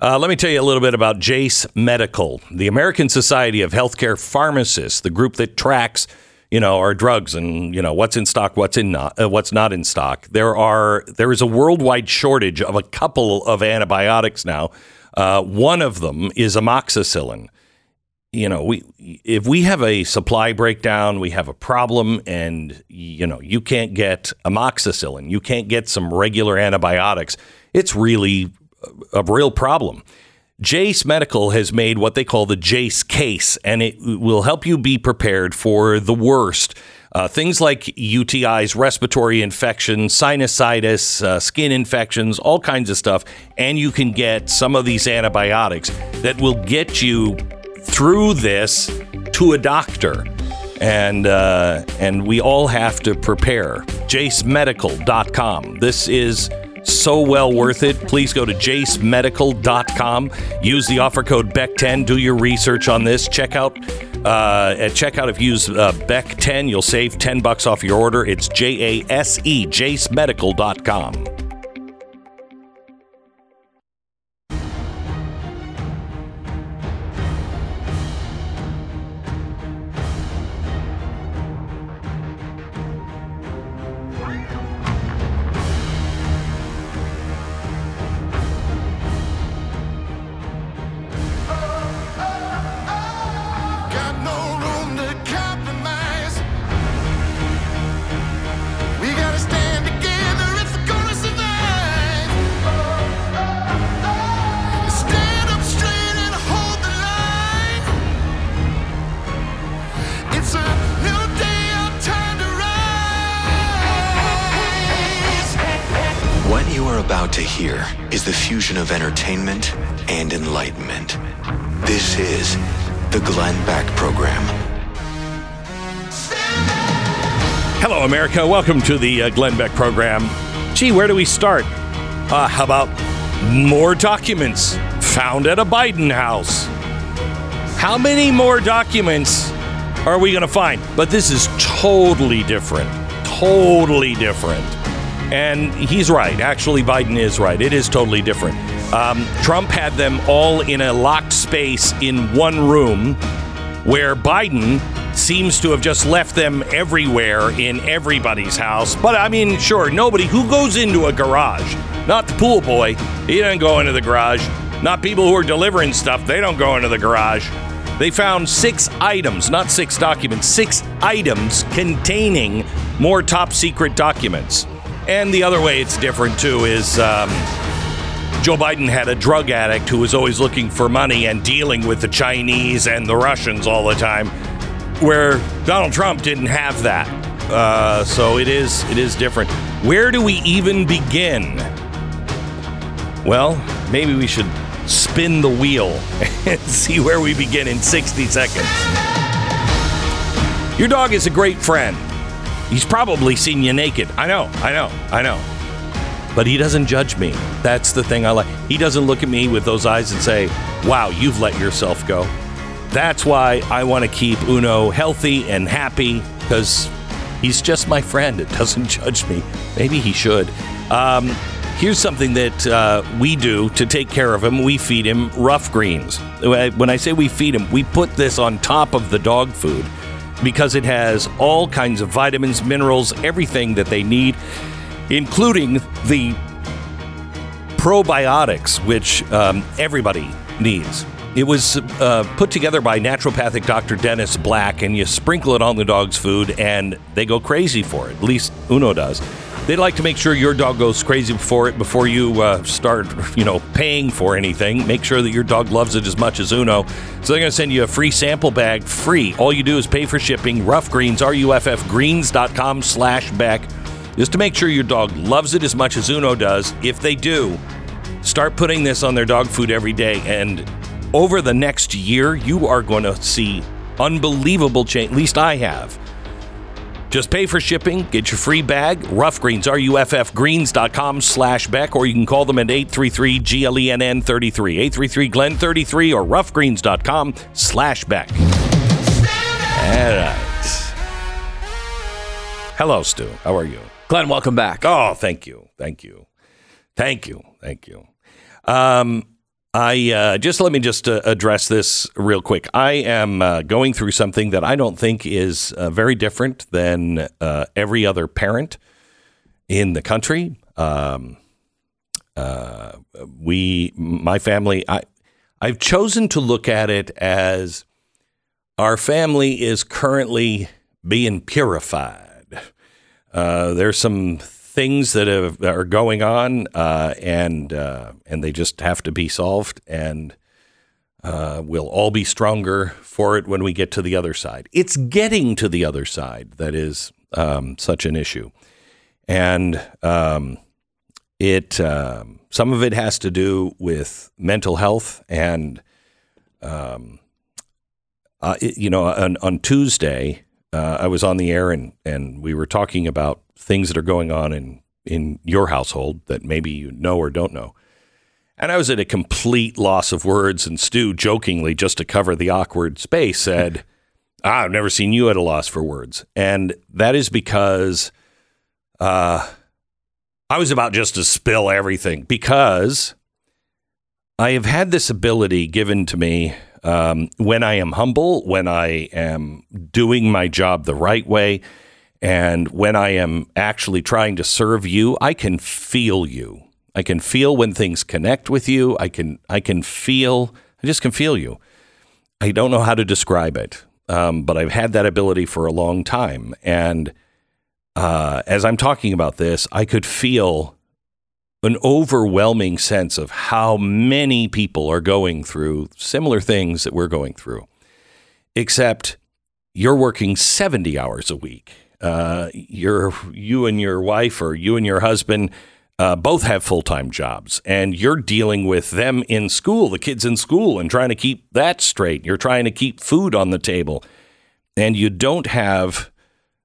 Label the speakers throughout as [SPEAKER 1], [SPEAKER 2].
[SPEAKER 1] Uh, let me tell you a little bit about Jase Medical, the American Society of Healthcare Pharmacists, the group that tracks, you know, our drugs and you know what's in stock, what's in not, uh, what's not in stock. There are there is a worldwide shortage of a couple of antibiotics now. Uh, one of them is amoxicillin. You know, we if we have a supply breakdown, we have a problem, and you know you can't get amoxicillin, you can't get some regular antibiotics. It's really a real problem. Jase Medical has made what they call the Jase case, and it will help you be prepared for the worst. Uh, things like UTIs, respiratory infections, sinusitis, uh, skin infections, all kinds of stuff. And you can get some of these antibiotics that will get you through this to a doctor. And, uh, and we all have to prepare. JaseMedical.com. This is so well worth it. Please go to jasemedical.com. Use the offer code BECK10. Do your research on this. Check out uh, at checkout if you use uh, BECK10, you'll save 10 bucks off your order. It's J A S E,
[SPEAKER 2] jasemedical.com. entertainment and enlightenment. This is the Glenn Beck Program.
[SPEAKER 1] Hello, America. Welcome to the uh, Glenn Beck program. Gee, where do we start? Uh, how about more documents found at a Biden house? How many more documents are we going to find? But this is totally different. Totally different. And he's right. Actually, Biden is right. It is totally different. Um, Trump had them all in a locked space in one room where Biden seems to have just left them everywhere in everybody's house. But I mean, sure, nobody who goes into a garage, not the pool boy, he doesn't go into the garage. Not people who are delivering stuff, they don't go into the garage. They found six items, not six documents, six items containing more top secret documents. And the other way it's different too is um, Joe Biden had a drug addict who was always looking for money and dealing with the Chinese and the Russians all the time, where Donald Trump didn't have that. Uh, so it is it is different. Where do we even begin? Well, maybe we should spin the wheel and see where we begin in 60 seconds. Your dog is a great friend. He's probably seen you naked. I know, I know, I know. But he doesn't judge me. That's the thing I like. He doesn't look at me with those eyes and say, wow, you've let yourself go. That's why I want to keep Uno healthy and happy because he's just my friend. It doesn't judge me. Maybe he should. Um, here's something that uh, we do to take care of him. We feed him Ruff Greens. When I say we feed him, we put this on top of the dog food because it has all kinds of vitamins, minerals, everything that they need, including the probiotics, which um, everybody needs. It was uh, put together by naturopathic Dr. Dennis Black, and you sprinkle it on the dog's food, and they go crazy for it. At least Uno does. They'd like to make sure your dog goes crazy for it before you uh, start, you know, paying for anything. Make sure that your dog loves it as much as Uno. So they're going to send you a free sample bag, free. All you do is pay for shipping. Ruff Greens, R-U-F-F Greens.com slash Beck, just to make sure your dog loves it as much as Uno does. If they do, start putting this on their dog food every day, and over the next year, you are going to see unbelievable change. At least I have. Just pay for shipping, get your free bag. Ruff Greens, R-U-F-F Greens.com slash Beck, or you can call them at 833-G-L-E-N-N-33, 833-GLEN-33, or ruffgreens.com slash Beck. All right. Hello, Stu. How are you?
[SPEAKER 3] Glenn, welcome back.
[SPEAKER 1] Oh, thank you. Thank you. Thank you. Thank you. Um, I uh, just let me just uh, address this real quick. I am uh, going through something that I don't think is uh, very different than uh, every other parent in the country. Um, uh, we, my family, I, I've chosen to look at it as our family is currently being purified. Uh, there's some things that have, are going on, uh, and uh, and they just have to be solved, and uh, we'll all be stronger for it when we get to the other side. It's getting to the other side that is um, such an issue, and um, it um, some of it has to do with mental health and. Um, uh, you know, on, on Tuesday, uh, I was on the air and, and we were talking about things that are going on in, in your household that maybe you know or don't know. And I was at a complete loss of words, and Stu jokingly, just to cover the awkward space, said, ah, I've never seen you at a loss for words. And that is because uh, I was about just to spill everything because I have had this ability given to me um, when I am humble, when I am doing my job the right way, and when I am actually trying to serve you, I can feel you. I can feel when things connect with you. I can I can feel. I just can feel you. I don't know how to describe it, um, but I've had that ability for a long time. And uh, as I'm talking about this, I could feel an overwhelming sense of how many people are going through similar things that we're going through, except you're working 70 hours a week. Uh, you're, you and your wife or you and your husband uh, both have full time jobs, and you're dealing with them in school, the kids in school, and trying to keep that straight. You're trying to keep food on the table, and you don't have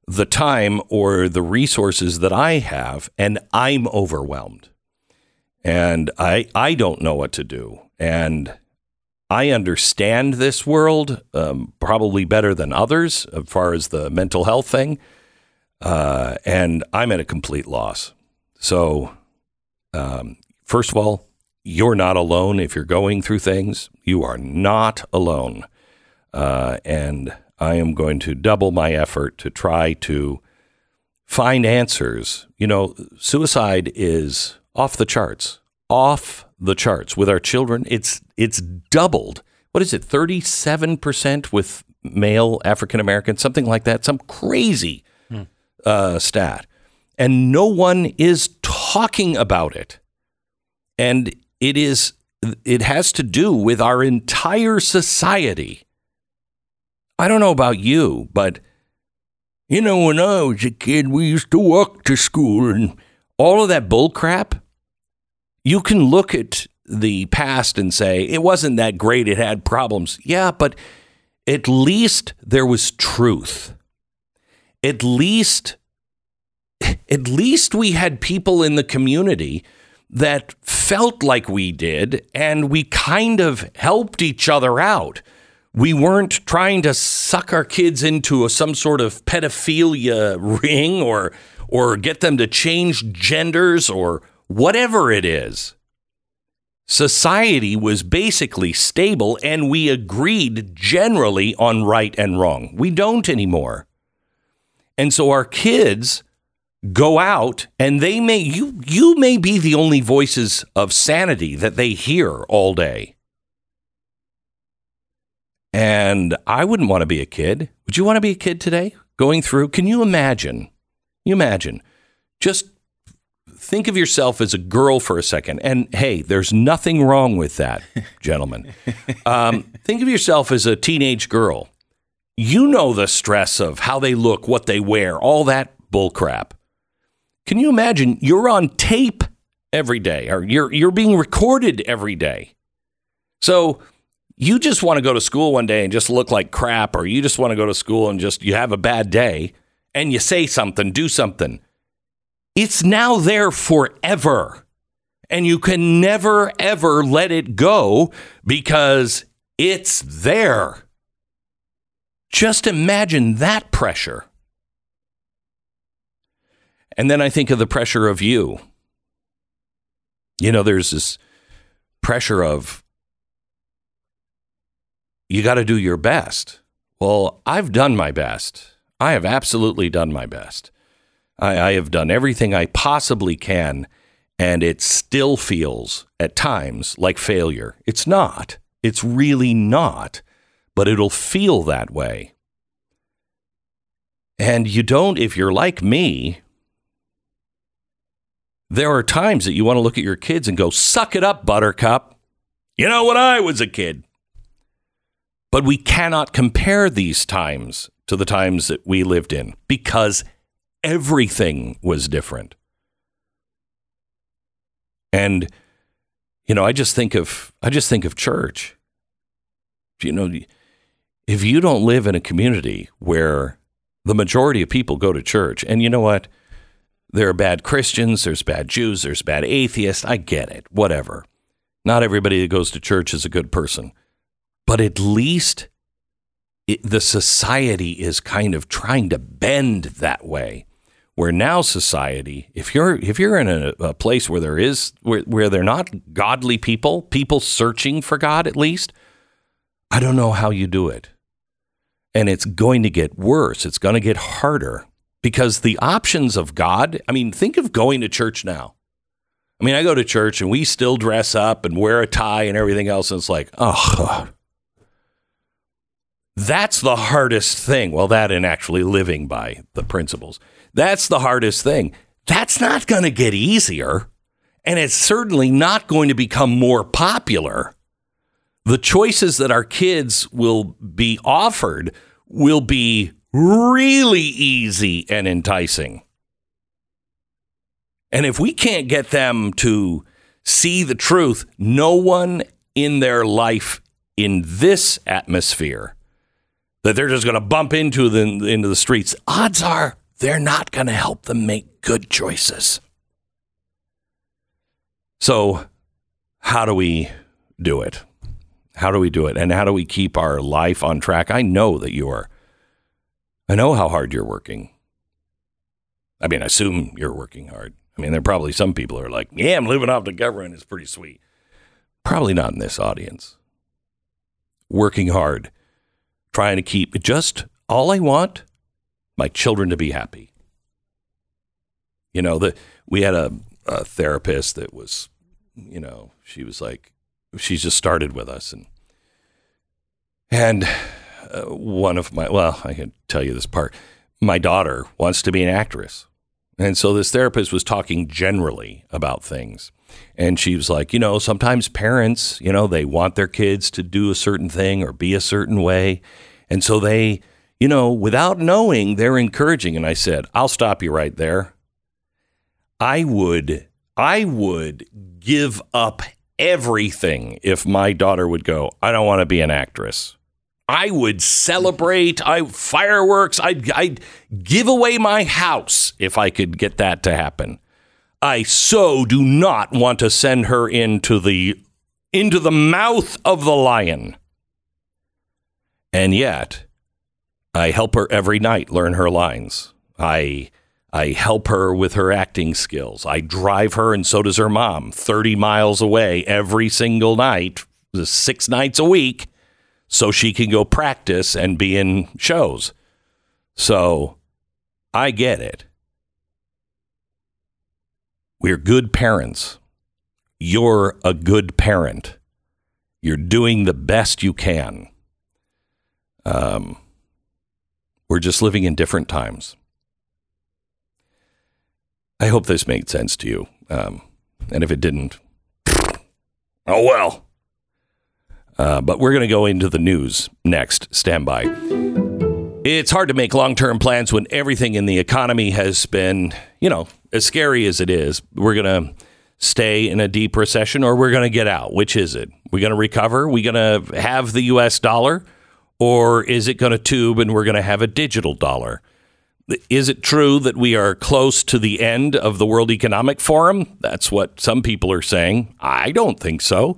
[SPEAKER 1] the time or the resources that I have, and I'm overwhelmed and I I don't know what to do. And I understand this world um, probably better than others as far as the mental health thing, uh, and I'm at a complete loss. So, um, first of all, you're not alone if you're going through things. You are not alone, uh, and I am going to double my effort to try to find answers. You know, suicide is off the charts, off the charts with our children. It's it's doubled. What is it? Thirty seven percent with male African Americans, something like that. Some crazy uh, stat, and no one is talking about it. And it is it has to do with our entire society. I don't know about you, but you know, when I was a kid, we used to walk to school and all of that bull crap. You can look at the past and say it wasn't that great, it had problems. Yeah, but at least there was truth. At least at least we had people in the community that felt like we did and we kind of helped each other out. We weren't trying to suck our kids into a, some sort of pedophilia ring or or get them to change genders or whatever it is. Society was basically stable and we agreed generally on right and wrong. We don't anymore. And so our kids go out and they may you you may be the only voices of sanity that they hear all day. And I wouldn't want to be a kid. Would you want to be a kid today? Going through, can you imagine? You imagine. Just think of yourself as a girl for a second. And hey, there's nothing wrong with that, gentlemen. Um, think of yourself as a teenage girl. You know the stress of how they look, what they wear, all that bullcrap. Can you imagine you're on tape every day or you're you're being recorded every day. So you just want to go to school one day and just look like crap or you just want to go to school and just you have a bad day and you say something, do something. It's now there forever. And you can never ever let it go because it's there. Just imagine that pressure. And then I think of the pressure of you. You know, there's this pressure of you got to do your best. Well, I've done my best. I have absolutely done my best. I, I have done everything I possibly can, and it still feels at times like failure. It's not. It's really not, but it'll feel that way. And you don't, if you're like me, there are times that you want to look at your kids and go, suck it up, buttercup. You know, when I was a kid. But we cannot compare these times to the times that we lived in because everything was different. And you know, I just think of I just think of church. You know, if you don't live in a community where the majority of people go to church, and you know what? There are bad Christians, there's bad Jews, there's bad atheists. I get it, whatever. Not everybody that goes to church is a good person, but at least it, the society is kind of trying to bend that way where now society if you're if you're in a, a, place where there is where, where they're not godly people people searching for god at least i don't know how you do it. And it's going to get worse. It's going to get harder because the options of god i mean think of going to church now. I mean i go to church and we still dress up and wear a tie and everything else and it's like oh that's the hardest thing well that and actually living by the principles that's the hardest thing. That's not going to get easier. And it's certainly not going to become more popular. The choices that our kids will be offered will be really easy and enticing. And if we can't get them to see the truth, no one in their life in this atmosphere that they're just going to bump into the into the streets, odds are they're not going to help them make good choices. So, how do we do it? How do we do it? And how do we keep our life on track? I know that you are. I know how hard you're working. I mean, I assume you're working hard. I mean, there are probably some people who are like, yeah, I'm living off the government. It's pretty sweet. Probably not in this audience. Working hard, trying to keep just all I want my children to be happy. You know, the, we had a, a therapist that was, you know, she was like, she just started with us. And, and uh, one of my, well, I can tell you this part. My daughter wants to be an actress. And so this therapist was talking generally about things. And she was like, you know, sometimes parents, you know, they want their kids to do a certain thing or be a certain way. And so they, you know, without knowing, they're encouraging. And I said, I'll stop you right there. I would, I would give up everything if my daughter would go, I don't want to be an actress. I would celebrate. I fireworks. I'd, I'd give away my house if I could get that to happen. I so do not want to send her into the into the mouth of the lion. And yet, I help her every night learn her lines. I I help her with her acting skills. I drive her, and so does her mom, 30 miles away every single night, six nights a week, so she can go practice and be in shows. So I get it. We're good parents. You're a good parent. You're doing the best you can. Um, we're just living in different times. I hope this made sense to you. Um, and if it didn't, oh well. Uh, but we're going to go into the news next. Stand by. It's hard to make long term plans when everything in the economy has been, you know, as scary as it is. We're going to stay in a deep recession or we're going to get out. Which is it? We're going to recover? We're going to have the U.S. dollar? Or is it going to tube and we're going to have a digital dollar? Is it true that we are close to the end of the World Economic Forum? That's what some people are saying. I don't think so.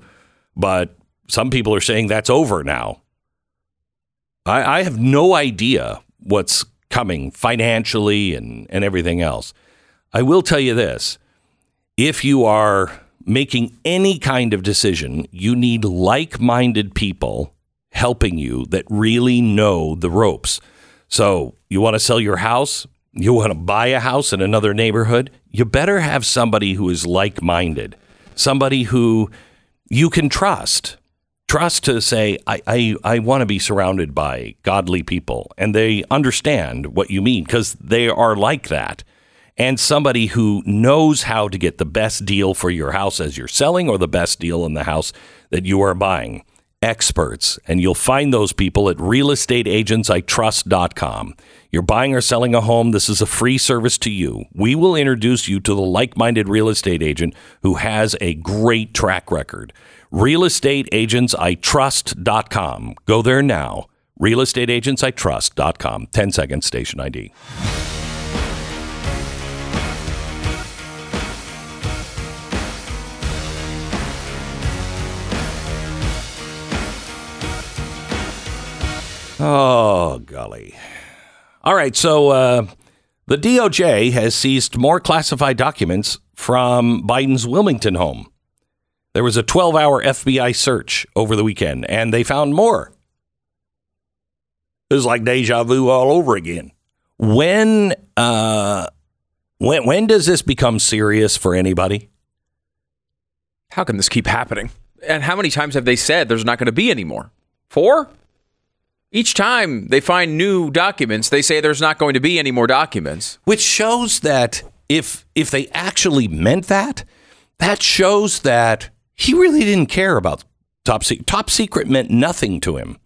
[SPEAKER 1] But some people are saying that's over now. I, I have no idea what's coming financially and, and everything else. I will tell you this if you are making any kind of decision, you need like minded people helping you that really know the ropes. So, you want to sell your house? You want to buy a house in another neighborhood? You better have somebody who is like minded, somebody who you can trust. Trust to say, I, I, I want to be surrounded by godly people and they understand what you mean because they are like that. And somebody who knows how to get the best deal for your house as you're selling or the best deal in the house that you are buying. Experts. And you'll find those people at realestateagentsitrust.com. You're buying or selling a home. This is a free service to you. We will introduce you to the like minded real estate agent who has a great track record. Realestateagentsitrust.com. Go there now. Realestateagentsitrust.com. 10 seconds, station ID. Oh, golly. All right. So uh, the DOJ has seized more classified documents from Biden's Wilmington home. There was a 12 hour FBI search over the weekend, and they found more. It was like deja vu all over again. When, uh, when, when does this become serious for anybody?
[SPEAKER 3] How can this keep happening? And how many times have they said there's not going to be any more? Four? Each time they find new documents, they say there's not going to be any more documents.
[SPEAKER 1] which shows that if if they actually meant that, that shows that he really didn't care about top secret. Top secret meant nothing to him.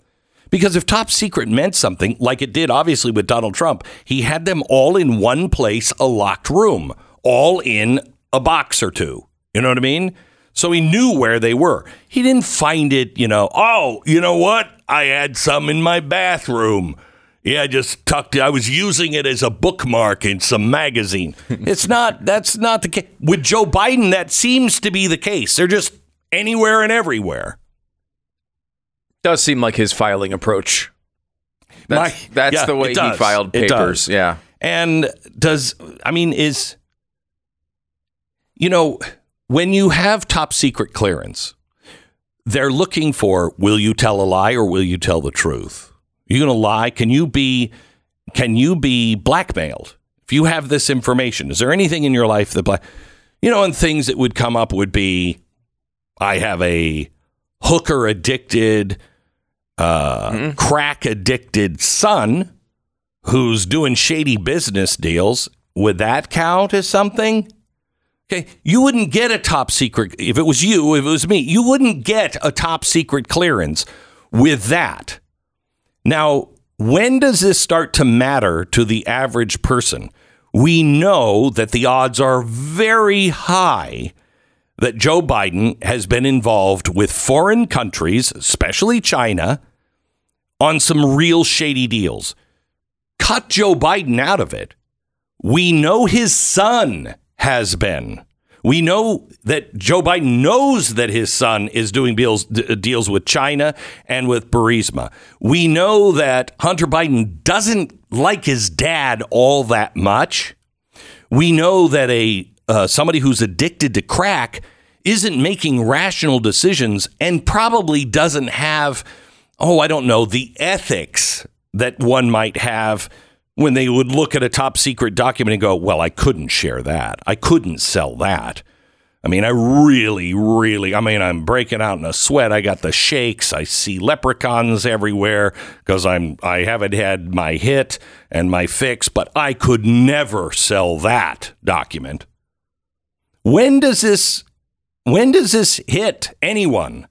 [SPEAKER 1] Because if top secret meant something, like it did obviously with Donald Trump, he had them all in one place, a locked room, all in a box or two. You know what I mean? So he knew where they were. He didn't find it, you know, oh, you know what? I had some in my bathroom. Yeah, I just tucked it. I was using it as a bookmark in some magazine. it's not, that's not the case. With Joe Biden, that seems to be the case. They're just anywhere and everywhere.
[SPEAKER 3] Does seem like his filing approach. That's,
[SPEAKER 1] My-
[SPEAKER 3] that's
[SPEAKER 1] yeah,
[SPEAKER 3] the way he filed papers. Yeah.
[SPEAKER 1] And does, I mean, is, you know, when you have top secret clearance, they're looking for will you tell a lie or will you tell the truth? You going to lie? Can you be, can you be blackmailed? If you have this information, is there anything in your life that, black, you know, and things that would come up would be, I have a hooker addicted, uh, crack addicted son who's doing shady business deals. Would that count as something? Okay, you wouldn't get a top secret if it was you, if it was me, you wouldn't get a top secret clearance with that. Now, when does this start to matter to the average person? We know that the odds are very high that Joe Biden has been involved with foreign countries, especially China, on some real shady deals. Cut Joe Biden out of it. We know his son has been. We know that Joe Biden knows that his son is doing deals, d- deals with China and with Burisma. We know that Hunter Biden doesn't like his dad all that much. We know that a uh, somebody who's addicted to crack isn't making rational decisions and probably doesn't have, oh, I don't know, the ethics that one might have when they would look at a top secret document and go, well, I couldn't share that. I couldn't sell that. I mean, I really, really, I mean, I'm breaking out in a sweat. I got the shakes. I see leprechauns everywhere because I'm, I haven't had my hit and my fix, but I could never sell that document. When does this, when does this hit anyone?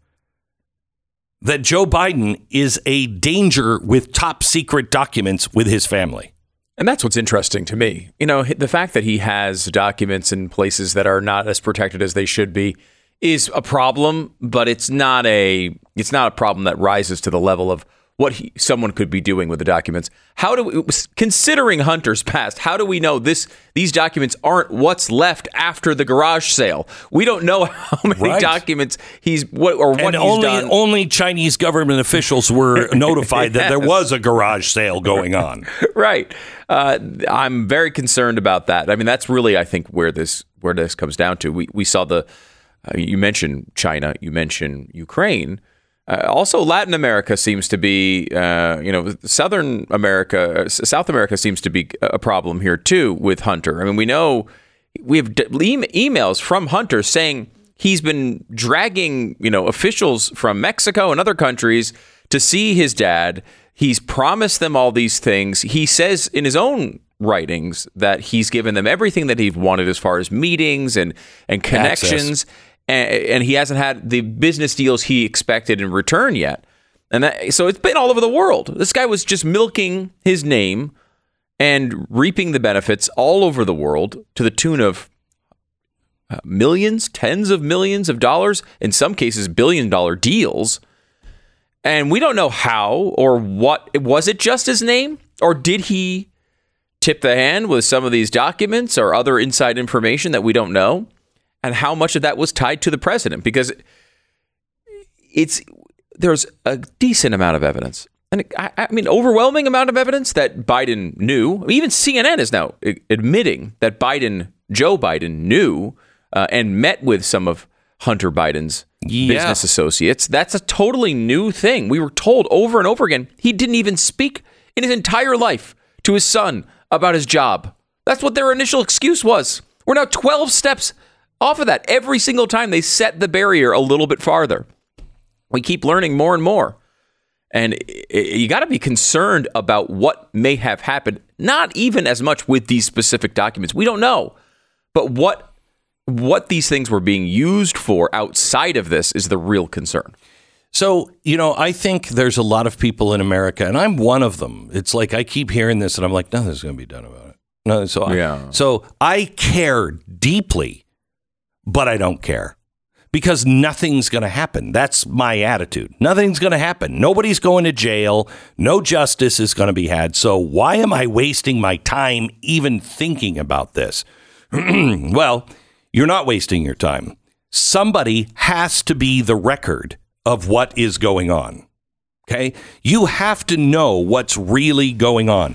[SPEAKER 1] That Joe Biden is a danger with top secret documents with his family.
[SPEAKER 3] And that's what's interesting to me. You know, the fact that he has documents in places that are not as protected as they should be is a problem, but it's not a it's not a problem that rises to the level of what he, someone could be doing with the documents. How do we, considering Hunter's past, how do we know this these documents aren't what's left after the garage sale? We don't know how many
[SPEAKER 1] Right.
[SPEAKER 3] documents he's what or what
[SPEAKER 1] and
[SPEAKER 3] he's
[SPEAKER 1] only
[SPEAKER 3] done.
[SPEAKER 1] only Chinese government officials were notified that there was a garage sale going on.
[SPEAKER 3] right. Uh, I'm very concerned about that. I mean, that's really, I think, where this where this comes down to. We we saw the uh, you mentioned China, you mentioned Ukraine. Uh, also, Latin America seems to be, uh, you know, Southern America, South America seems to be a problem here too with Hunter. I mean, we know we have d- emails from Hunter saying he's been dragging, you know, officials from Mexico and other countries to see his dad. He's promised them all these things. He says in his own writings that he's given them everything that he wanted as far as meetings and and connections, and, and he hasn't had the business deals he expected in return yet. And that, so it's been all over the world. This guy was just milking his name and reaping the benefits all over the world to the tune of uh, millions, tens of millions of dollars, in some cases, billion dollar deals. And we don't know how or what. Was it just his name? Or did he tip the hand with some of these documents or other inside information that we don't know? And how much of that was tied to the president? Because it's there's a decent amount of evidence. And I, I mean, overwhelming amount of evidence that Biden knew. Even CNN is now admitting that Biden, Joe Biden, knew uh, and met with some of Hunter Biden's
[SPEAKER 1] Yeah.
[SPEAKER 3] business associates. That's a totally new thing. We were told over and over again he didn't even speak in his entire life to his son about his job. That's what their initial excuse was. We're now 12 steps off of that. Every single time they set the barrier a little bit farther. We keep learning more and more. And you got to be concerned about what may have happened, not even as much with these specific documents. We don't know. But what what these things were being used for outside of this is the real concern.
[SPEAKER 1] So, you know, I think there's a lot of people in America, and I'm one of them. It's like I keep hearing this, and I'm like, nothing's going to be done about it. No, so I,
[SPEAKER 3] Yeah.
[SPEAKER 1] so I care deeply, but I don't care because nothing's going to happen. That's my attitude. Nothing's going to happen. Nobody's going to jail. No justice is going to be had. So why am I wasting my time even thinking about this? well, you're not wasting your time. Somebody has to be the record of what is going on. Okay? You have to know what's really going on.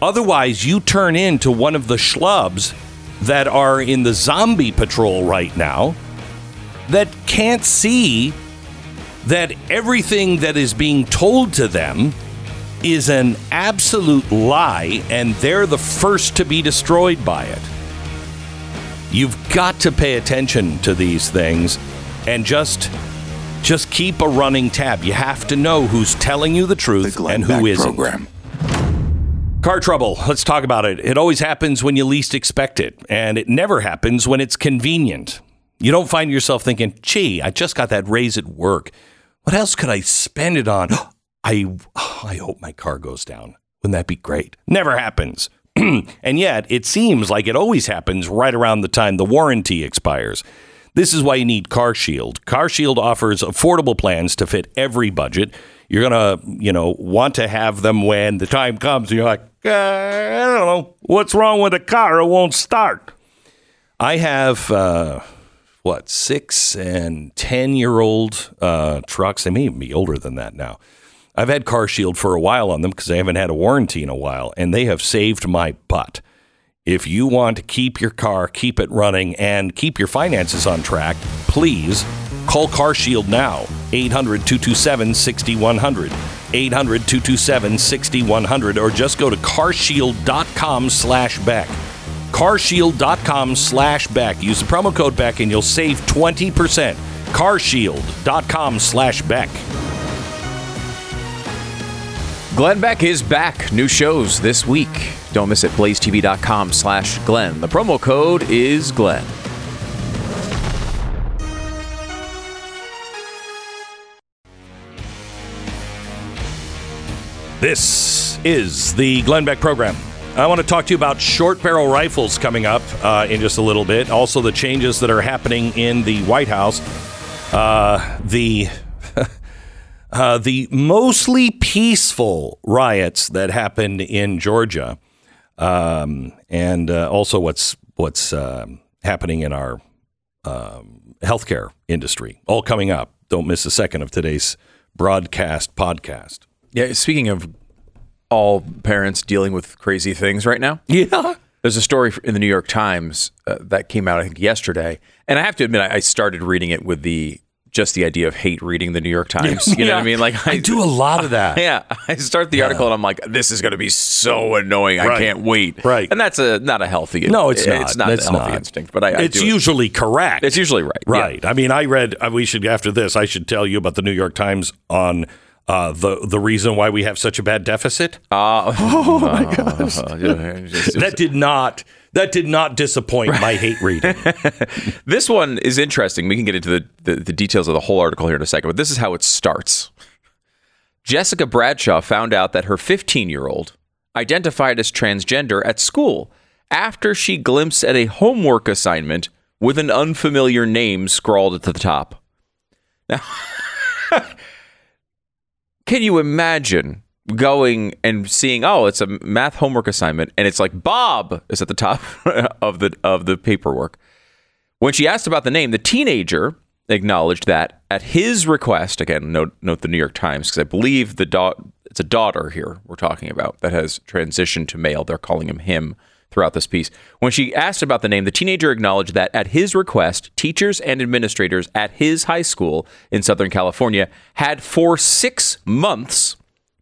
[SPEAKER 1] Otherwise, you turn into one of the schlubs that are in the zombie patrol right now that can't see that everything that is being told to them is an absolute lie and they're the first to be destroyed by it. You've got to pay attention to these things and just just keep a running tab. You have to know who's telling you the
[SPEAKER 2] The
[SPEAKER 1] truth
[SPEAKER 2] Glenn
[SPEAKER 1] and who
[SPEAKER 2] Beck
[SPEAKER 1] isn't.
[SPEAKER 2] program.
[SPEAKER 1] Car trouble. Let's talk about it. It always happens when you least expect it, and it never happens when it's convenient. You don't find yourself thinking, gee, I just got that raise at work. What else could I spend it on? I, I hope my car goes down. Wouldn't that be great? Never happens. and yet, it seems like it always happens right around the time the warranty expires. This is why you need CarShield. CarShield offers affordable plans to fit every budget. You're gonna, you know, want to have them when the time comes. And you're like, uh, I don't know, what's wrong with the car? It won't start. I have uh, what six and ten year old uh, trucks. They may even be older than that now. I've had CarShield for a while on them because I haven't had a warranty in a while, and they have saved my butt. If you want to keep your car, keep it running, and keep your finances on track, please call CarShield now. 800 227 6100. 800 227 6100. Or just go to carshield.com slash Beck. Carshield.com slash Beck. Use the promo code Beck and you'll save 20%. Carshield.com slash Beck.
[SPEAKER 3] Glenn Beck is back. New shows this week. Don't miss it. BlazeTV.com slash Glenn. The promo code is Glenn.
[SPEAKER 1] This is the Glenn Beck program. I want to talk to you about short barrel rifles coming up uh, in just a little bit. Also, the changes that are happening in the White House. Uh, the uh, the mostly peaceful riots that happened in Georgia, um, and uh, also what's what's um happening in our um, healthcare industry. All coming up. Don't miss a second of today's broadcast podcast.
[SPEAKER 3] Yeah, speaking of all parents dealing with crazy things right now,
[SPEAKER 1] Yeah.
[SPEAKER 3] there's a story in the New York Times uh, that came out, I think, yesterday. And I have to admit, I I started reading it with the just the idea of hate reading the New York Times. You know what I mean? Like
[SPEAKER 1] I do a lot of that.
[SPEAKER 3] Yeah, I start the article and I'm like, this is going to be so annoying. I can't wait.
[SPEAKER 1] Right.
[SPEAKER 3] and that's a not a healthy. Instinct.
[SPEAKER 1] No, it's not.
[SPEAKER 3] It's not
[SPEAKER 1] It's
[SPEAKER 3] a healthy
[SPEAKER 1] not.
[SPEAKER 3] instinct. But I, I
[SPEAKER 1] it's
[SPEAKER 3] do it.
[SPEAKER 1] usually correct.
[SPEAKER 3] It's usually right. yeah.
[SPEAKER 1] Right. I mean, I read. We should after this. I should tell you about the New York Times on uh, the the reason why we have such a bad deficit.
[SPEAKER 3] oh my gosh.
[SPEAKER 1] that did not. That did not disappoint my hate reading.
[SPEAKER 3] This one is interesting. We can get into the, the, the details of the whole article here in a second, but this is how it starts. Jessica Bradshaw found out that her 15 year old identified as transgender at school after she glimpsed at a homework assignment with an unfamiliar name scrawled at the top. Now, can you imagine going and seeing oh it's a math homework assignment and it's like bob is at the top of the of the paperwork. When she asked about the name the teenager acknowledged that at his request again note note the new york times because i believe the da- it's a daughter here we're talking about that has transitioned to male. They're calling him him throughout this piece when she asked about the name the teenager acknowledged that at his request teachers and administrators at his high school in southern california had for six months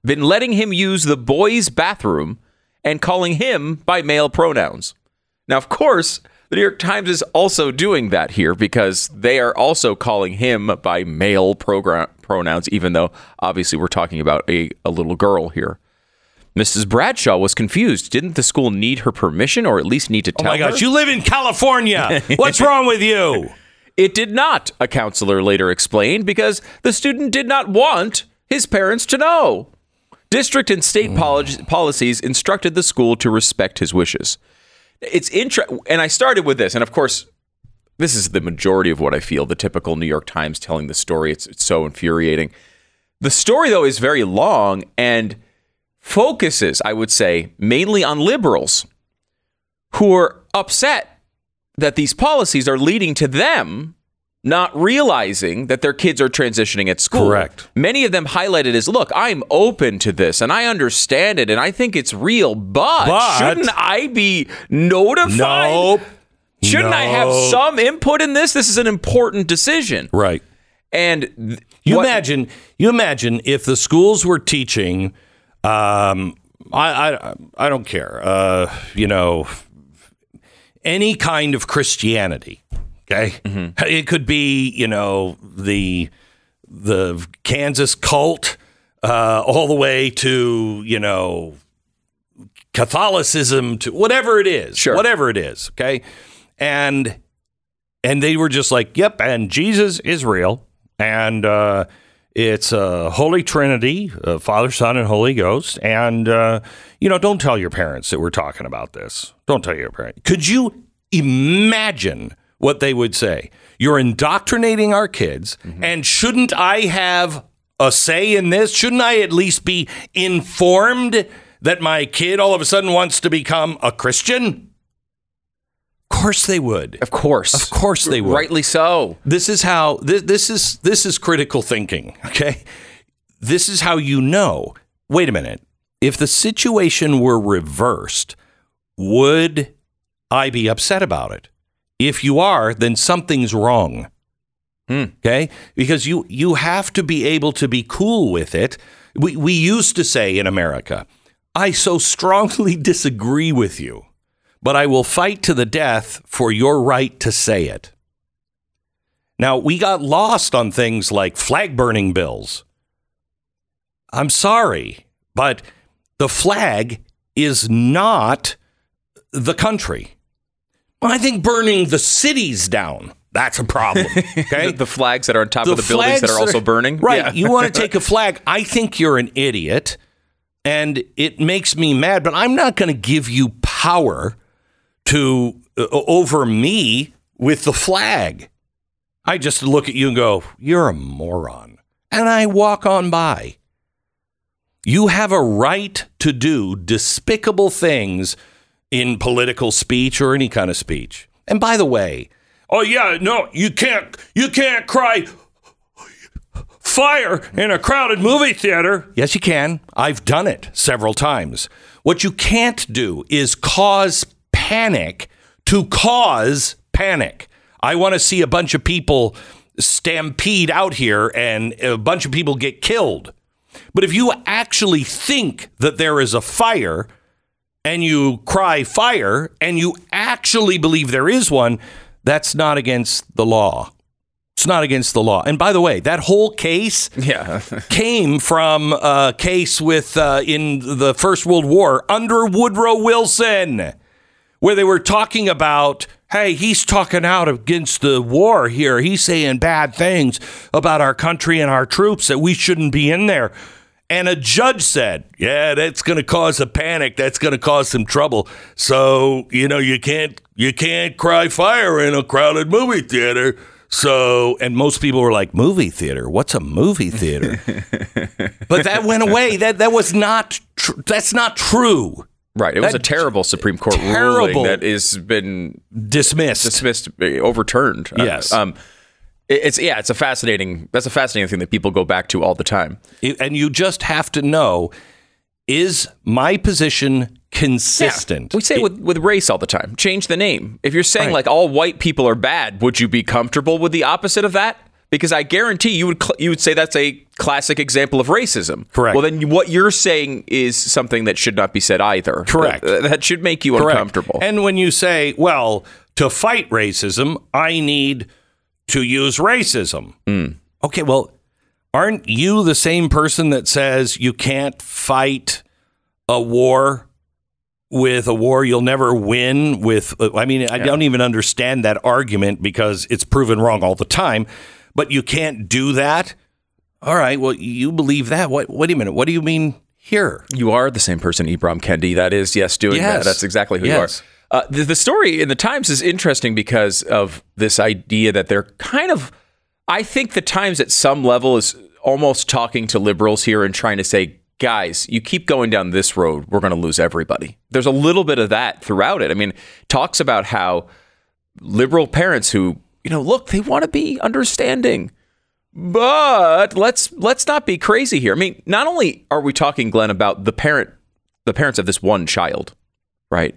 [SPEAKER 3] been letting him use the boys' bathroom and calling him by male pronouns. Now, of course, the New York Times is also doing that here because they are also calling him by male program- pronouns, even though obviously we're talking about a, a little girl here. Mrs. Bradshaw was confused. Didn't the school need her permission or at least need to
[SPEAKER 1] Oh
[SPEAKER 3] tell
[SPEAKER 1] my gosh!
[SPEAKER 3] her?
[SPEAKER 1] You live in California. What's wrong with you?
[SPEAKER 3] It did not, a counselor later explained, because the student did not want his parents to know. District and state hmm. poli- policies instructed the school to respect his wishes. It's interesting, and I started with this, and of course, this is the majority of what I feel. The typical New York Times telling the story. It's, it's so infuriating. The story, though, is very long and focuses, I would say, mainly on liberals who are upset that these policies are leading to them not realizing that their kids are transitioning at school.
[SPEAKER 1] Correct.
[SPEAKER 3] Many of them highlighted as, look, I'm open to this and I understand it and I think it's real, but,
[SPEAKER 1] But-
[SPEAKER 3] shouldn't I be notified?
[SPEAKER 1] Nope.
[SPEAKER 3] Shouldn't I have some input in this? This is an important decision.
[SPEAKER 1] Right.
[SPEAKER 3] And th-
[SPEAKER 1] You
[SPEAKER 3] what-
[SPEAKER 1] imagine. You imagine if the schools were teaching. Um, I, I I don't care. Uh, you know, any kind of Christianity. Okay, it could be you know the the Kansas cult uh, all the way to you know Catholicism to whatever it is,
[SPEAKER 3] Sure.
[SPEAKER 1] whatever it is. Okay, and and they were just like, "Yep," and Jesus is real, and uh, it's a Holy Trinity, uh, Father, Son, and Holy Ghost, and uh, you know, don't tell your parents that we're talking about this. Don't tell your parents. Could you imagine what they would say? You're indoctrinating our kids, and shouldn't I have a say in this? Shouldn't I at least be informed that my kid all of a sudden wants to become a Christian? Of course they would.
[SPEAKER 3] of course.
[SPEAKER 1] Of course they would.
[SPEAKER 3] Rightly so.
[SPEAKER 1] This is how this, this is this is critical thinking, okay? This is how you know. Wait a minute. If the situation were reversed, would I be upset about it? If you are, then something's wrong. Hmm. Okay? Because you you have to be able to be cool with it. We we used to say in America, I so strongly disagree with you, but I will fight to the death for your right to say it. Now, we got lost on things like flag burning bills. I'm sorry, but the flag is not the country. I think burning the cities down, that's a problem. Okay?
[SPEAKER 3] The, the flags that are on top of the buildings that are also burning.
[SPEAKER 1] Right.
[SPEAKER 3] Yeah.
[SPEAKER 1] You want to take a flag. I think you're an idiot. And it makes me mad, but I'm not going to give you power to uh, over me with the flag. I just look at you and go, "You're a moron." And I walk on by. You have a right to do despicable things in political speech or any kind of speech. And by the way, oh yeah, no, you can't you can't cry fire in a crowded movie theater. Yes, you can. I've done it several times. What you can't do is cause panic to cause panic. I want to see a bunch of people stampede out here and a bunch of people get killed. But if you actually think that there is a fire and you cry fire and you actually believe there is one, that's not against the law. It's not against the law. And by the way, that whole case
[SPEAKER 3] Yeah.
[SPEAKER 1] came from a case with uh, in the First World War under Woodrow Wilson, where they were talking about, hey, he's talking out against the war here. He's saying bad things about our country and our troops that we shouldn't be in there. And a judge said, "Yeah, that's going to cause a panic. That's going to cause some trouble. So you know, you can't you can't cry fire in a crowded movie theater." So, and most people were like, "Movie theater? What's a movie theater?" but that went away. That that was not. Tr- that's not true.
[SPEAKER 3] Right. It was a terrible Supreme Court
[SPEAKER 1] terrible.
[SPEAKER 3] ruling that has been
[SPEAKER 1] Dismissed.
[SPEAKER 3] dismissed, uh, overturned. Uh,
[SPEAKER 1] Yes.
[SPEAKER 3] Um, it's yeah, it's a fascinating. That's a fascinating thing that people go back to all the time.
[SPEAKER 1] and you just have to know: is my position consistent?
[SPEAKER 3] We say it with with race all the time. Change the name. If you're saying
[SPEAKER 1] Right.
[SPEAKER 3] like all white people are bad, would you be comfortable with the opposite of that? Because I guarantee you would cl- you would say that's a classic example of racism.
[SPEAKER 1] Correct.
[SPEAKER 3] Well, then what you're saying is something that should not be said either.
[SPEAKER 1] Correct.
[SPEAKER 3] Uh, that should make you
[SPEAKER 1] Correct.
[SPEAKER 3] uncomfortable.
[SPEAKER 1] And when you say, well, to fight racism, I need to use racism. Okay, well, aren't you the same person that says you can't fight a war with a war you'll never win with I mean, I don't even understand that argument because it's proven wrong all the time, but you can't do that? All right, well, you believe that. What wait a minute. What do you mean here?
[SPEAKER 3] You are the same person, Ibram Kendi. That is, yes, doing
[SPEAKER 1] Yes.
[SPEAKER 3] that. That's exactly who
[SPEAKER 1] Yes.
[SPEAKER 3] you are. Uh, the, the story in the Times is interesting because of this idea that they're kind of. I think the Times at some level is almost talking to liberals here and trying to say, guys, you keep going down this road, we're going to lose everybody. There's a little bit of that throughout it. I mean, talks about how liberal parents who, you know, look, they want to be understanding. But let's let's not be crazy here. I mean, not only are we talking, Glenn, about the parent, the parents of this one child, right?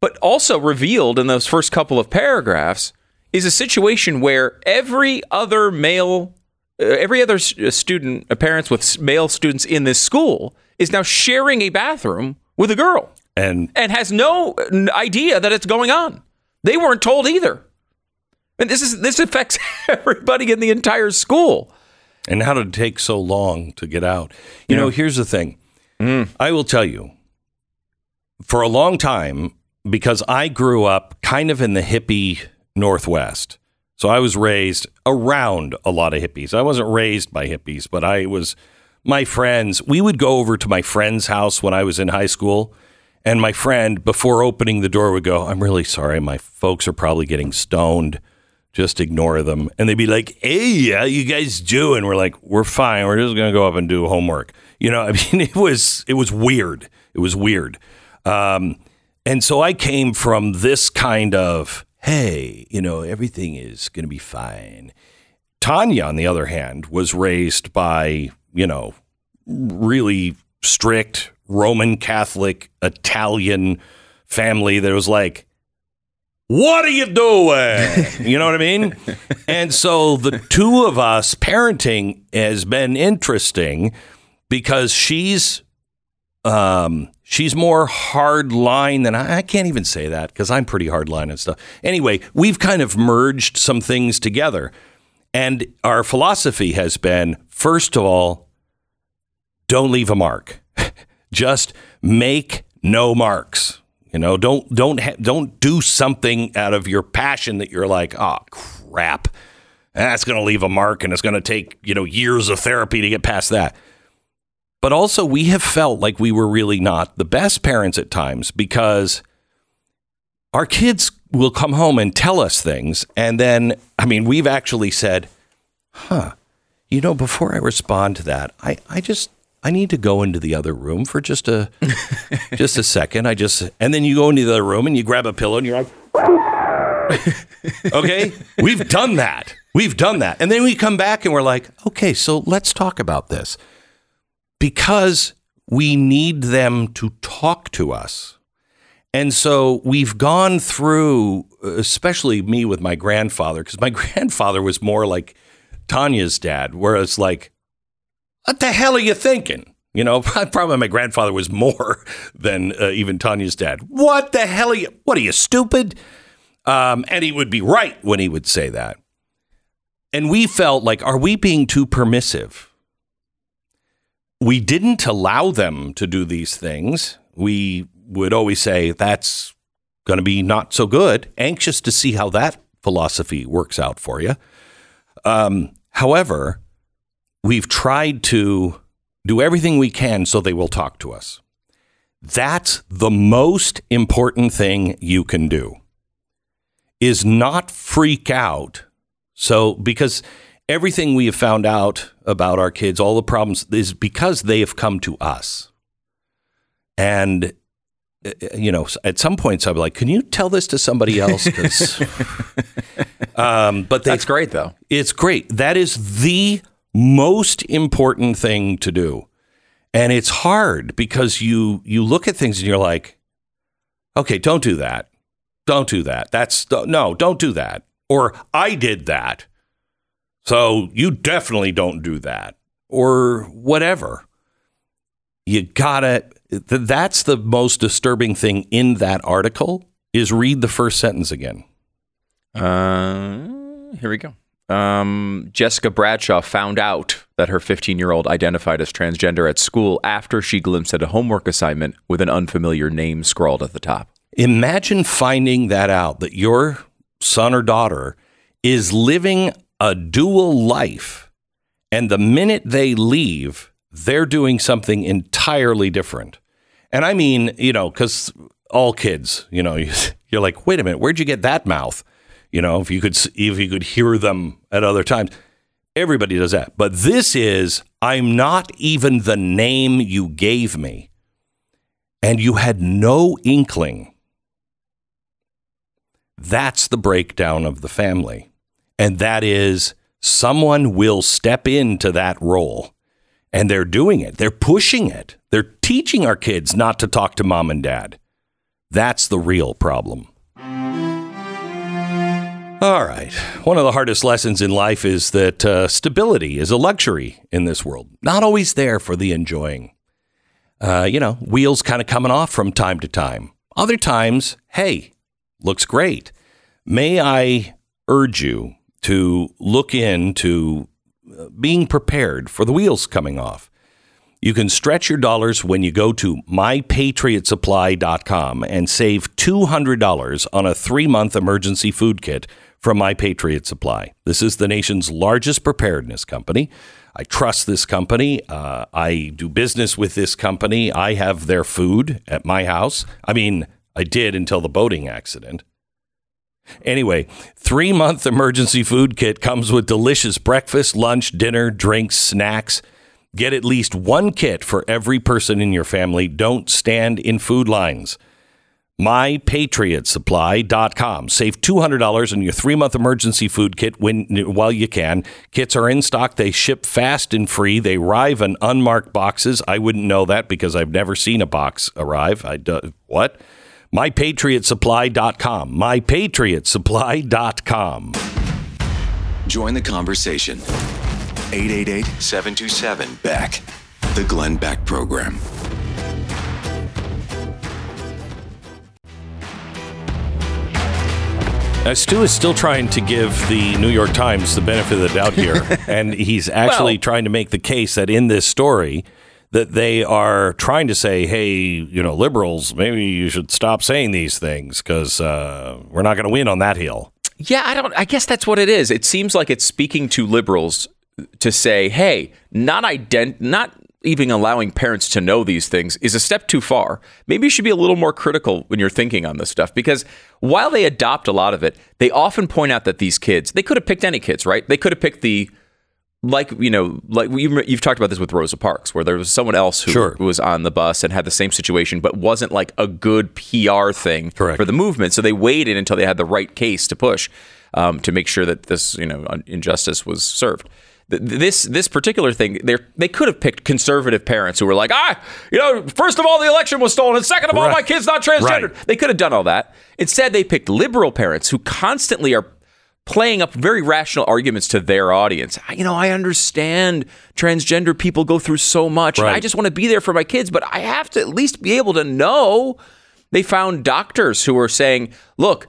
[SPEAKER 3] But also revealed in those first couple of paragraphs is a situation where every other male, uh, every other uh, student, uh, parents with male students in this school is now sharing a bathroom with a girl
[SPEAKER 1] And
[SPEAKER 3] and has no idea that it's going on. They weren't told either. And this is this affects everybody in the entire school.
[SPEAKER 1] and how did it take so long to get out? You know, here's the thing. Mm. I will tell you, for a long time, because I grew up kind of in the hippie Northwest. So I was raised around a lot of hippies. I wasn't raised by hippies, but I was, my friends, we would go over to my friend's house when I was in high school. And my friend, before opening the door, would go, I'm really sorry. My folks are probably getting stoned just ignore them. And they'd be like, hey, how you guys doing? We're like, we're fine. We're just going to go up and do homework. You know, I mean, it was, it was weird. It was weird. Um, and so I came from this kind of, hey, you know, everything is going to be fine. Tania, on the other hand, was raised by, you know, really strict Roman Catholic Italian family that was like, what are you doing? You know what I mean? and so the two of us parenting has been interesting because she's um she's more hard line than I, I can't even say that because I'm pretty hard line and stuff. Anyway, we've kind of merged some things together. And our philosophy has been first of all, don't leave a mark. Just make no marks. You know, don't don't ha- don't do something out of your passion that you're like, oh crap, that's going to leave a mark, and it's going to take you know years of therapy to get past that. But also, we have felt like we were really not the best parents at times because our kids will come home and tell us things, and then I mean, we've actually said, huh, you know, before I respond to that, I I just I need to go into the other room for just a just a second. I just and then you go into the other room and you grab a pillow and you're like Okay? We've done that. We've done that. And then we come back and we're like, "Okay, so let's talk about this." Because we need them to talk to us. And so we've gone through, especially me with my grandfather, because my grandfather was more like Tania's dad, whereas like, what the hell are you thinking? You know, probably my grandfather was more than uh, even Tania's dad. What the hell are you? What are you stupid? Um, and he would be right when he would say that. And we felt like, are we being too permissive? We didn't allow them to do these things. We would always say, that's going to be not so good. Anxious to see how that philosophy works out for you. Um, however, we've tried to do everything we can so they will talk to us. That's the most important thing you can do is not freak out. So because everything we have found out about our kids, all the problems is because they have come to us. And uh, you know, at some points I'll be like, "Can you tell this to somebody else?" um, but they
[SPEAKER 3] That's great, though.
[SPEAKER 1] it's great. That is the most important thing to do. And it's hard because you you look at things and you're like, okay, don't do that. Don't do that. That's no, don't do that. Or I did that. So you definitely don't do that. Or whatever. You gotta that's the most disturbing thing in that article is read the first sentence again.
[SPEAKER 3] Uh, here we go. Um, Jessica Bradshaw found out that her 15 year old identified as transgender at school after she glimpsed at a homework assignment with an unfamiliar name scrawled at the top.
[SPEAKER 1] Imagine finding that out that your son or daughter is living a dual life, and the minute they leave, they're doing something entirely different. And I mean, you know, because all kids, you know, you're like, wait a minute, where'd you get that mouth? You know, if you could, if you could hear them at other times, everybody does that. But this is, I'm not even the name you gave me, and you had no inkling that's the breakdown of the family. And that is someone will step into that role. And they're doing it. They're pushing it. They're teaching our kids not to talk to mom and dad. That's the real problem. All right. One of the hardest lessons in life is that uh, stability is a luxury in this world, not always there for the enjoying. Uh, you know, wheels kind of coming off from time to time. Other times, hey, looks great. May I urge you to look into uh, being prepared for the wheels coming off. You can stretch your dollars when you go to mypatriotsupply.com and save $200 on a three month emergency food kit from My Patriot Supply. This is the nation's largest preparedness company. I trust this company. Uh, I do business with this company. I have their food at my house. I mean, I did until the boating accident. Anyway, three month emergency food kit comes with delicious breakfast, lunch, dinner, drinks, snacks. Get at least one kit for every person in your family. Don't stand in food lines. MyPatriotSupply.com. Save $200 on your three month emergency food kit when, while you can. Kits are in stock. They ship fast and free. They arrive in unmarked boxes. I wouldn't know that because I've never seen a box arrive. I do, what? MyPatriotSupply.com. MyPatriotSupply.com.
[SPEAKER 2] Join the conversation. 888 727 Beck. The Glenn Beck Program.
[SPEAKER 1] Uh, Stu is still trying to give the New York Times the benefit of the doubt here, and he's actually
[SPEAKER 3] Well-
[SPEAKER 1] trying to make the case that in this story that they are trying to say, "Hey, you know, liberals, maybe you should stop saying these things because uh, we're not going to win on that hill."
[SPEAKER 3] Yeah, I don't. I guess that's what it is. It seems like it's speaking to liberals to say, "Hey, not ident, not even allowing parents to know these things is a step too far. Maybe you should be a little more critical when you're thinking on this stuff." Because while they adopt a lot of it, they often point out that these kids, they could have picked any kids, right? They could have picked the like you know, like you, you've talked about this with Rosa Parks, where there was someone else who
[SPEAKER 1] Sure.
[SPEAKER 3] was on the bus and had the same situation, but wasn't like a good PR thing
[SPEAKER 1] Correct.
[SPEAKER 3] for the movement. So they waited until they had the right case to push um, to make sure that this you know injustice was served. Th- This this particular thing, they they could have picked conservative parents who were like, ah, you know, first of all, the election was stolen, and second of all,
[SPEAKER 1] Right.
[SPEAKER 3] my kid's not transgendered.
[SPEAKER 1] Right.
[SPEAKER 3] They could have done all that. Instead, they picked liberal parents who constantly are playing up very rational arguments to their audience. I- You know, I understand transgender people go through so much. and I just want to be there for my kids, but I have to at least be able to know. They found doctors who were saying, look,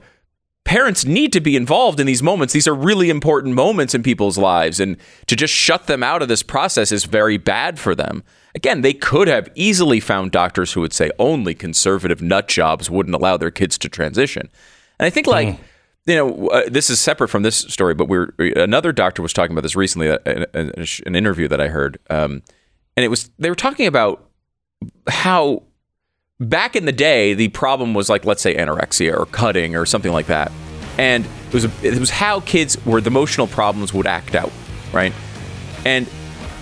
[SPEAKER 3] parents need to be involved in these moments. These are really important moments in people's lives. And to just shut them out of this process is very bad for them. Again, they could have easily found doctors who would say only conservative nut jobs wouldn't allow their kids to transition. And I think, like, you know, uh, this is separate from this story, but we're another doctor was talking about this recently, uh, in, in an interview that I heard, um, and it was they were talking about how back in the day the problem was like let's say anorexia or cutting or something like that. And it was it was how kids the emotional problems would act out right? And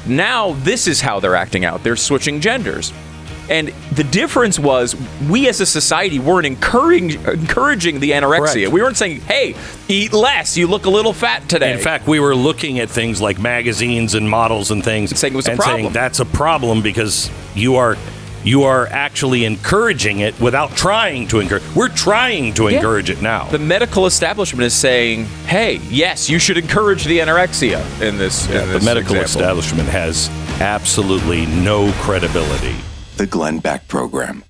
[SPEAKER 3] now this is how they're acting out. They're switching genders. And the difference was we as a society weren't encouraging encouraging the anorexia.
[SPEAKER 1] Correct.
[SPEAKER 3] we weren't saying hey eat less. You look a little fat today.
[SPEAKER 1] In fact, we were looking at things like magazines and models and things,
[SPEAKER 3] saying it was a
[SPEAKER 1] and
[SPEAKER 3] problem.
[SPEAKER 1] saying that's a problem because you are you are actually encouraging it without trying to encourage. We're trying to encourage it now.
[SPEAKER 3] the medical establishment is saying hey yes you should encourage the anorexia in this, in
[SPEAKER 1] the medical
[SPEAKER 3] example.
[SPEAKER 1] establishment has absolutely no credibility.
[SPEAKER 2] The Glenn Beck Program.